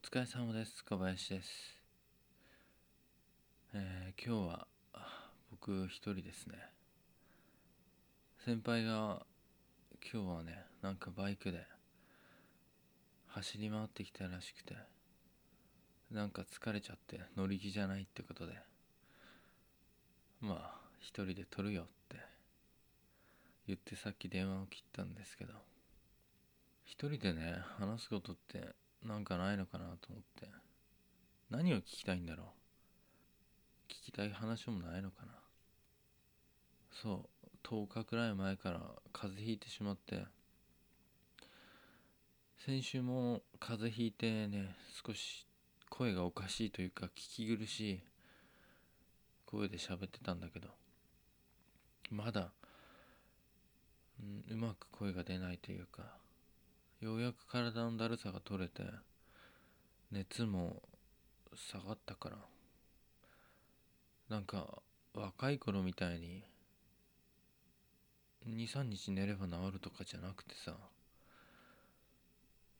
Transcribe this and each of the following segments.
疲れ様です。小林です、えー今日は僕一人ですね。先輩が今日はねなんかバイクで走り回ってきたらしくてなんか疲れちゃって乗り気じゃないってことでまあ一人で撮るよって言ってさっき電話を切ったんですけど一人でね話すことってなんかないのかなと思って。何を聞きたいんだろう。聞きたい話もないのかな。そう。10日くらい前から風邪ひいてしまって。先週も風邪ひいてね少し声がおかしいというか聞き苦しい。声で喋ってたんだけど。まだ、うん、うまく声が出ないというか。ようやく体のだるさが取れて熱も下がったから。なんか若い頃みたいに23日寝れば治るとかじゃなくてさ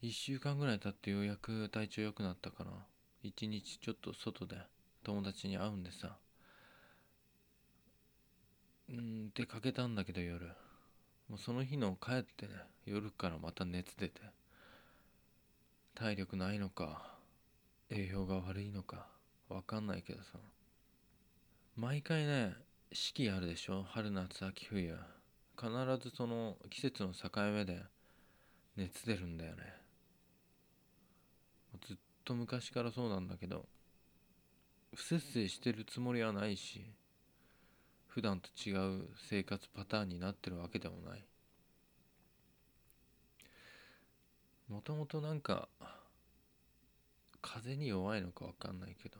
1週間ぐらい経ってようやく体調良くなったから1日ちょっと外で友達に会うんでさうん出かけたんだけど夜。もうその日の帰ってね夜からまた熱出て体力ないのか栄養が悪いのかわかんないけどさ。毎回ね四季あるでしょ？春夏秋冬。必ずその季節の境目で熱出るんだよね。ずっと昔からそうなんだけど不節制してるつもりはないし。普段と違う生活パターンになってるわけでもない。もともとなんか風に弱いのかわかんないけど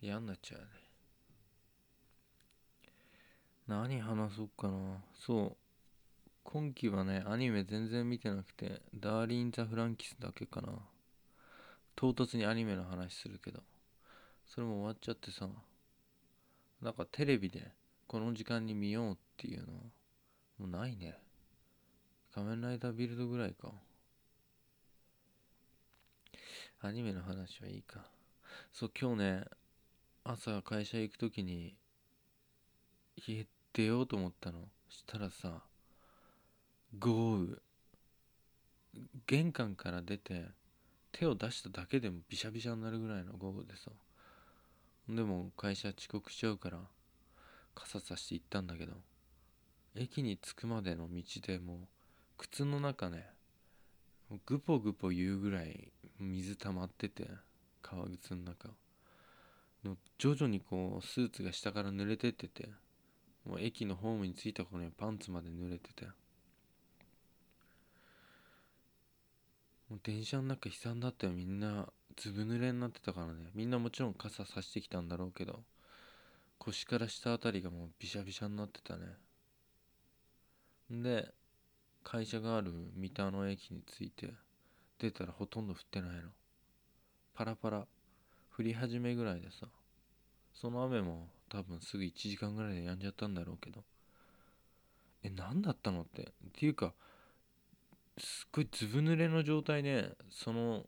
嫌になっちゃうね。何話そうかな。そう。今期はねアニメ全然見てなくてダーリン・ザ・フランキスだけかな。唐突にアニメの話するけど。それも終わっちゃってさ。なんかテレビでこの時間に見ようっていうのもうないね。仮面ライダービルドぐらいか。アニメの話はいいか。そう今日ね朝会社行く時に家出ようと思ったの。したらさ豪雨玄関から出て手を出しただけでもビシャビシャになるぐらいの豪雨でさ。でも会社遅刻しちゃうから傘さして行ったんだけど駅に着くまでの道でもう靴の中ねぐぽぐぽ言うぐらい水溜まってて革靴の中。でも徐々にこうスーツが下から濡れてっててもう駅のホームに着いた頃にはパンツまで濡れてて。もう電車の中悲惨だったよみんな。ずぶ濡れになってたからね。みんなもちろん傘さしてきたんだろうけど腰から下あたりがもうビシャビシャになってたね。で会社がある三田の駅に着いて出たらほとんど降ってないの。パラパラ降り始めぐらいでさその雨も多分すぐ1時間ぐらいで止んじゃったんだろうけどえ何だったのって。っていうかすっごいずぶ濡れの状態でその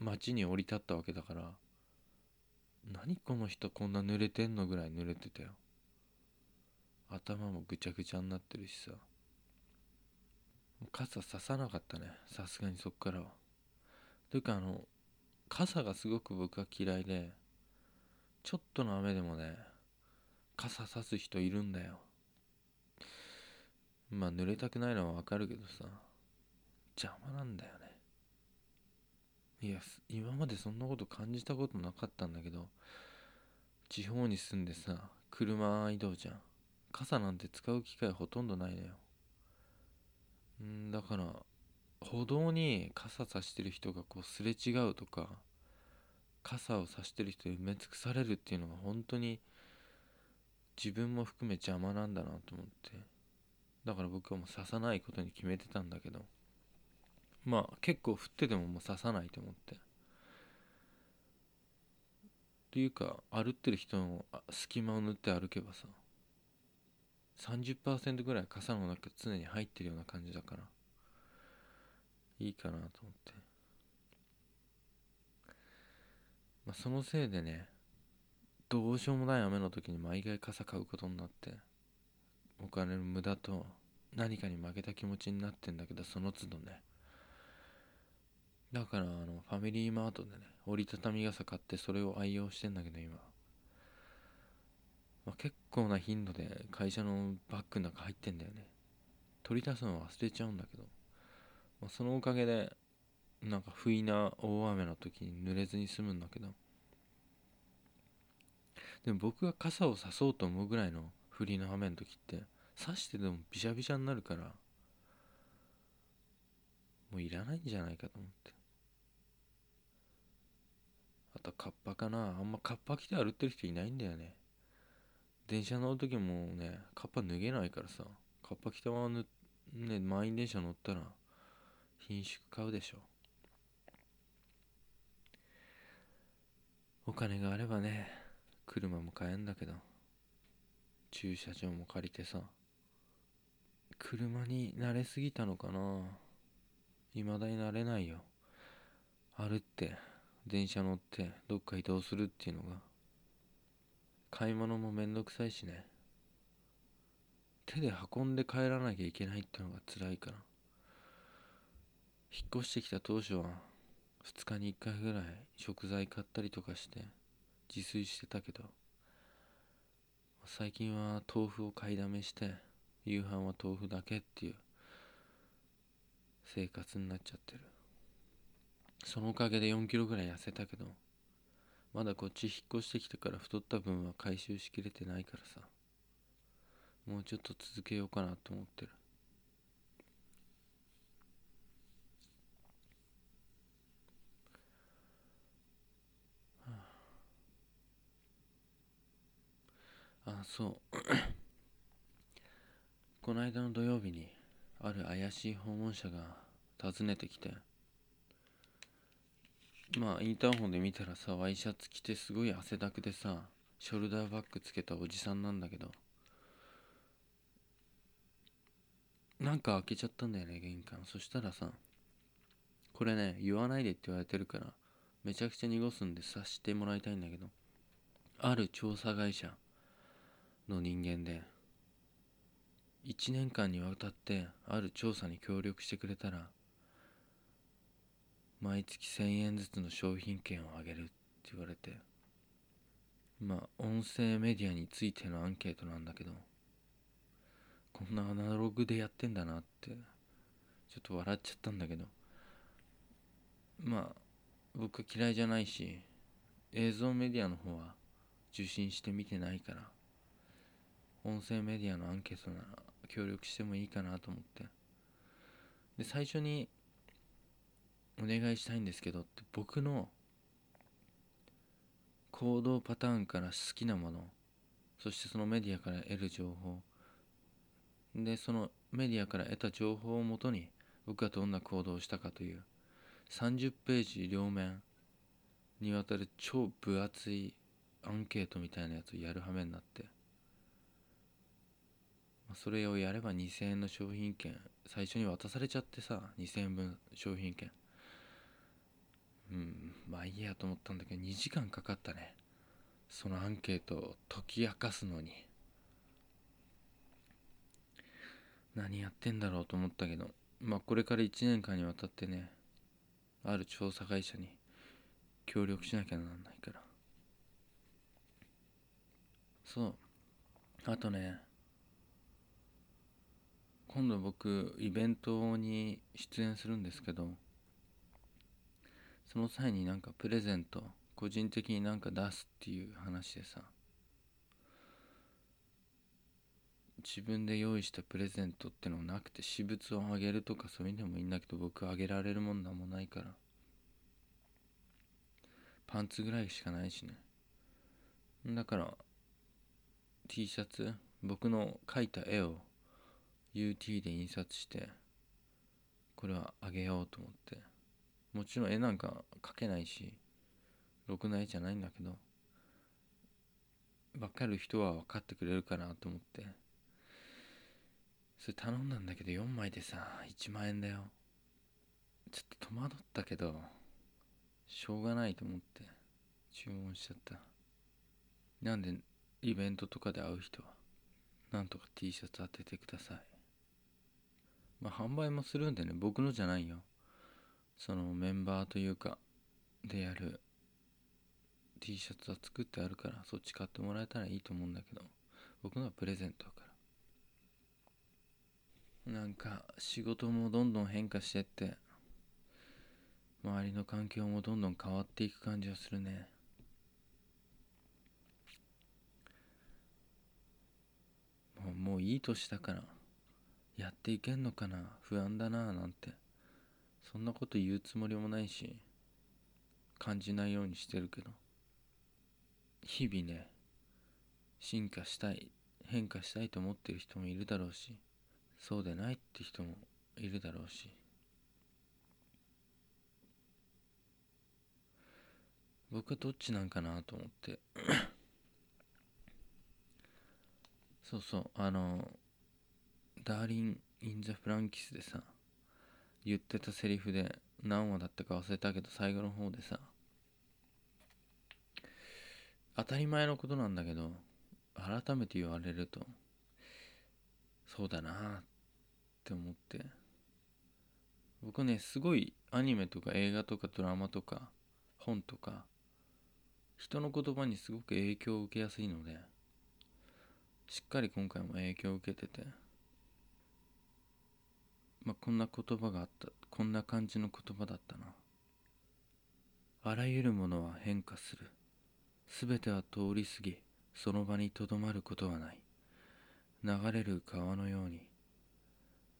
街に降り立ったわけだから何この人こんな濡れてんのぐらい濡れてたよ。頭もぐちゃぐちゃになってるしさ。傘ささなかったねさすがにそっからは。というかあの傘がすごく僕は嫌いでちょっとの雨でもね傘さす人いるんだよ。まあ濡れたくないのはわかるけどさ邪魔なんだよね。いや今までそんなこと感じたことなかったんだけど地方に住んでさ車移動じゃん。傘なんて使う機会ほとんどないのよ。んだから歩道に傘さしてる人がこうすれ違うとか傘をさしてる人に埋め尽くされるっていうのが本当に自分も含め邪魔なんだなと思って。だから僕はもう刺さないことに決めてたんだけど。まあ結構降っててももう刺さないと思って。っていうか歩ってる人の隙間を縫って歩けばさ30%ぐらい傘の中常に入ってるような感じだからいいかなと思って。まあそのせいでねどうしようもない雨の時に毎回傘買うことになってお金の無駄と何かに負けた気持ちになってんだけどその都度ねだからあのファミリーマートでね折りたたみ傘買ってそれを愛用してんだけど今、まあ、結構な頻度で会社のバッグの中入ってんだよね。取り出すの忘れちゃうんだけど、まあ、そのおかげでなんか不意な大雨の時に濡れずに済むんだけど。でも僕が傘をさそうと思うぐらいの降りの雨の時って刺してでもびしゃびしゃになるからもういらないんじゃないかと思って。とカッパかな。あんまカッパ着て歩ってる人いないんだよね。電車乗る時もねカッパ脱げないからさ。カッパ着たままね満員電車乗ったら品種買うでしょ。お金があればね車も買えんだけど駐車場も借りてさ車に慣れすぎたのかな。未だに慣れないよ。歩って電車乗ってどっか移動するっていうのが買い物もめんどくさいしね。手で運んで帰らなきゃいけないってのが辛いから。引っ越してきた当初は2日に1回ぐらい食材買ったりとかして自炊してたけど最近は豆腐を買いだめして夕飯は豆腐だけっていう生活になっちゃってる。そのおかげで4キロぐらい痩せたけどまだこっち引っ越してきてから太った分は回収しきれてないからさ。もうちょっと続けようかなと思ってる。あそう。この間の土曜日にある怪しい訪問者が訪ねてきてまあインターホンで見たらさワイシャツ着てすごい汗だくでさショルダーバッグつけたおじさんなんだけどなんか開けちゃったんだよね玄関。そしたらさこれね言わないでって言われてるからめちゃくちゃ濁すんで察してもらいたいんだけどある調査会社の人間で1年間にわたってある調査に協力してくれたら毎月1000円ずつの商品券をあげるって言われてまあ音声メディアについてのアンケートなんだけどこんなアナログでやってんだなってちょっと笑っちゃったんだけどまあ僕嫌いじゃないし映像メディアの方は受信してみてないから音声メディアのアンケートなら協力してもいいかなと思って。で最初にお願いしたいんですけどって僕の行動パターンから好きなものそしてそのメディアから得る情報でそのメディアから得た情報をもとに僕がどんな行動をしたかという30ページ両面にわたる超分厚いアンケートみたいなやつをやる羽目になってそれをやれば2000円の商品券最初に渡されちゃってさ2000円分商品券うんまあいいやと思ったんだけど2時間かかったね。そのアンケートを解き明かすのに。何やってんだろうと思ったけどまあこれから1年間にわたってねある調査会社に協力しなきゃならないから。そう。あとね今度僕イベントに出演するんですけどその際になんかプレゼント個人的になんか出すっていう話でさ自分で用意したプレゼントってのなくて私物をあげるとかそういうのもいいんだけど僕あげられるもんなんもないからパンツぐらいしかないしね。だから T シャツ僕の描いた絵を UT で印刷してこれはあげようと思ってもちろん絵なんか描けないしろくな絵じゃないんだけど分かる人は分かってくれるかなと思って。それ頼んだんだけど4枚でさ1万円だよ。ちょっと戸惑ったけどしょうがないと思って注文しちゃった。なんでイベントとかで会う人はなんとか T シャツ当ててください。まあ販売もするんでね僕のじゃないよ。そのメンバーというかでやる T シャツは作ってあるからそっち買ってもらえたらいいと思うんだけど僕のはプレゼントだから。なんか仕事もどんどん変化してって周りの環境もどんどん変わっていく感じがするね。もうもういい年だからやっていけんのかな不安だななんて。そんなこと言うつもりもないし感じないようにしてるけど日々ね進化したい変化したいと思ってる人もいるだろうしそうでないって人もいるだろうし僕はどっちなんかなと思ってそうそうあのダーリン・イン・ザ・フランキスでさ言ってたセリフで何話だったか忘れたけど最後の方でさ当たり前のことなんだけど改めて言われるとそうだなって思って僕ねすごいアニメとか映画とかドラマとか本とか人の言葉にすごく影響を受けやすいのでしっかり今回も影響を受けててまあこんな言葉があった。こんな感じの言葉だったな。あらゆるものは変化する。すべては通り過ぎその場にとどまることはない。流れる川のように。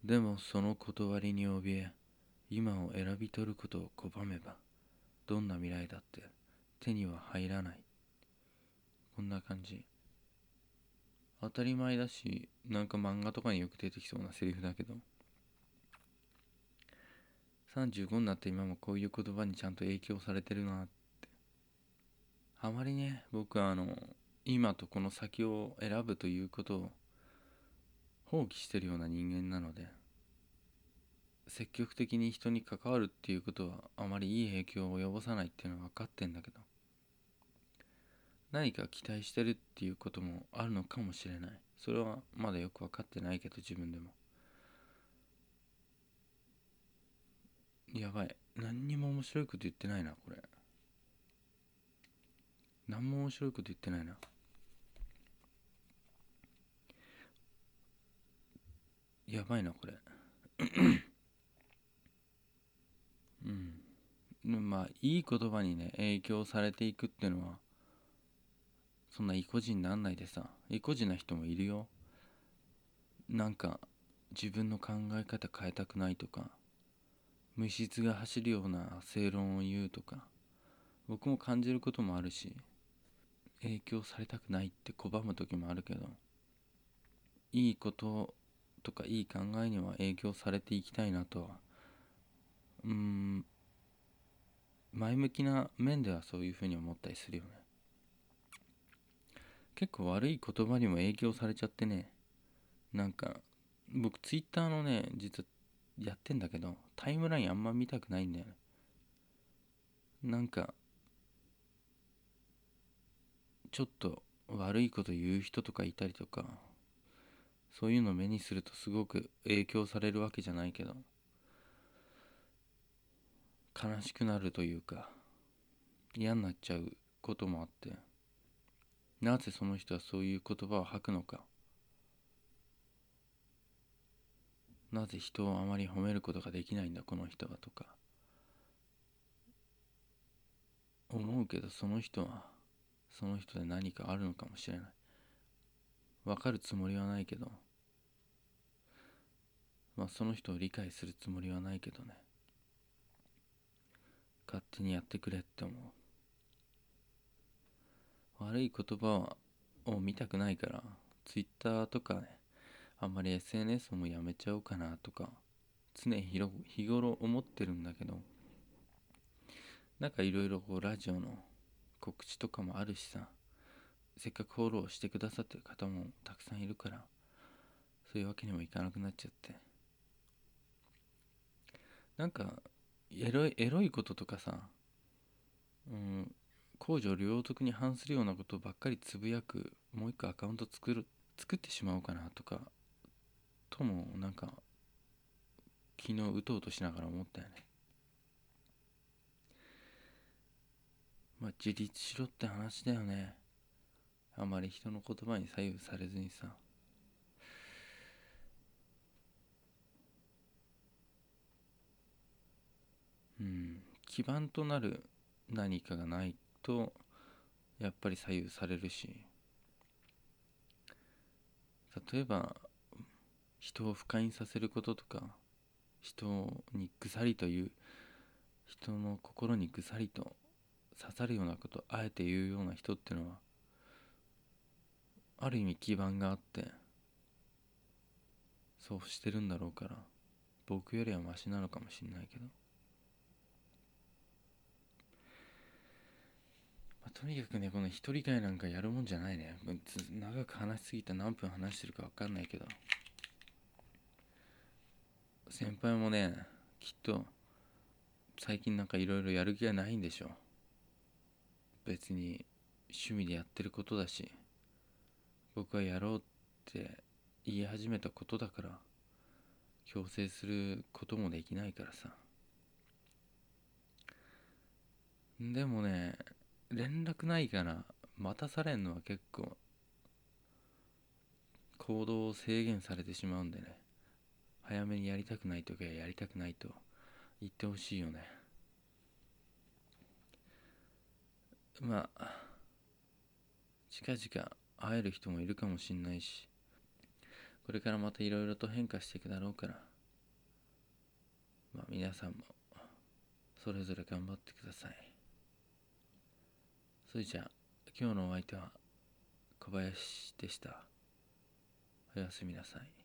でもその断りに怯え今を選び取ることを拒めばどんな未来だって手には入らない。こんな感じ。当たり前だしなんか漫画とかによく出てきそうなセリフだけど。35になって今もこういう言葉にちゃんと影響されてるなって。あまりね僕はあの今とこの先を選ぶということを放棄してるような人間なので積極的に人に関わるっていうことはあまりいい影響を及ぼさないっていうのは分かってんだけど何か期待してるっていうこともあるのかもしれない。それはまだよく分かってないけど自分でも。やばい。何にも面白いこと言ってないなこれ。何も面白いこと言ってないな。やばいなこれ。うん。まあいい言葉にね影響されていくっていうのはそんな意固地になんないでさ。意固地な人もいるよ。なんか自分の考え方変えたくないとか。無質が走るような正論を言うとか僕も感じることもあるし影響されたくないって拒む時もあるけどいいこととかいい考えには影響されていきたいなとはうん前向きな面ではそういうふうに思ったりするよね。結構悪い言葉にも影響されちゃってね。なんか僕ツイッターのね実はやってんだけどタイムラインあんま見たくないんだよね。なんかちょっと悪いこと言う人とかいたりとかそういうの目にするとすごく影響されるわけじゃないけど悲しくなるというか嫌になっちゃうこともあってなぜその人はそういう言葉を吐くのか。なぜ人をあまり褒めることができないんだこの人はとか。思うけどその人はその人で何かあるのかもしれない。わかるつもりはないけど。まあその人を理解するつもりはないけどね。勝手にやってくれって思う。悪い言葉を見たくないからツイッターとかねあんまり SNS もやめちゃおうかなとか常日頃思ってるんだけどなんかいろいろこうラジオの告知とかもあるしさせっかくフォローしてくださってる方もたくさんいるからそういうわけにもいかなくなっちゃって。なんかエロいエロいこととかさ、うん、公序良俗に反するようなことばっかりつぶやくもう一個アカウント作る作ってしまおうかなとかともなんか昨日打とうとしながら思ったよね。まあ自立しろって話だよね。あまり人の言葉に左右されずにさ。うん。基盤となる何かがないとやっぱり左右されるし。例えば人を不快にさせることとか人にぐさりという人の心にぐさりと刺さるようなことあえて言うような人っていうのはある意味基盤があってそうしてるんだろうから僕よりはマシなのかもしんないけど、まあ、とにかくねこの一人会なんかやるもんじゃないね。長く話しすぎた何分話してるか分かんないけど。先輩もねきっと最近なんかいろいろやる気がないんでしょう。別に趣味でやってることだし僕はやろうって言い始めたことだから強制することもできないからさ。でもね連絡ないから待たされんのは結構行動を制限されてしまうんでね。早めにやりたくない時はやりたくないと言ってほしいよね。まあ近々会える人もいるかもしんないしこれからまたいろいろと変化していくだろうからまあ皆さんもそれぞれ頑張ってください。それじゃあ今日のお相手は小林でした。おやすみなさい。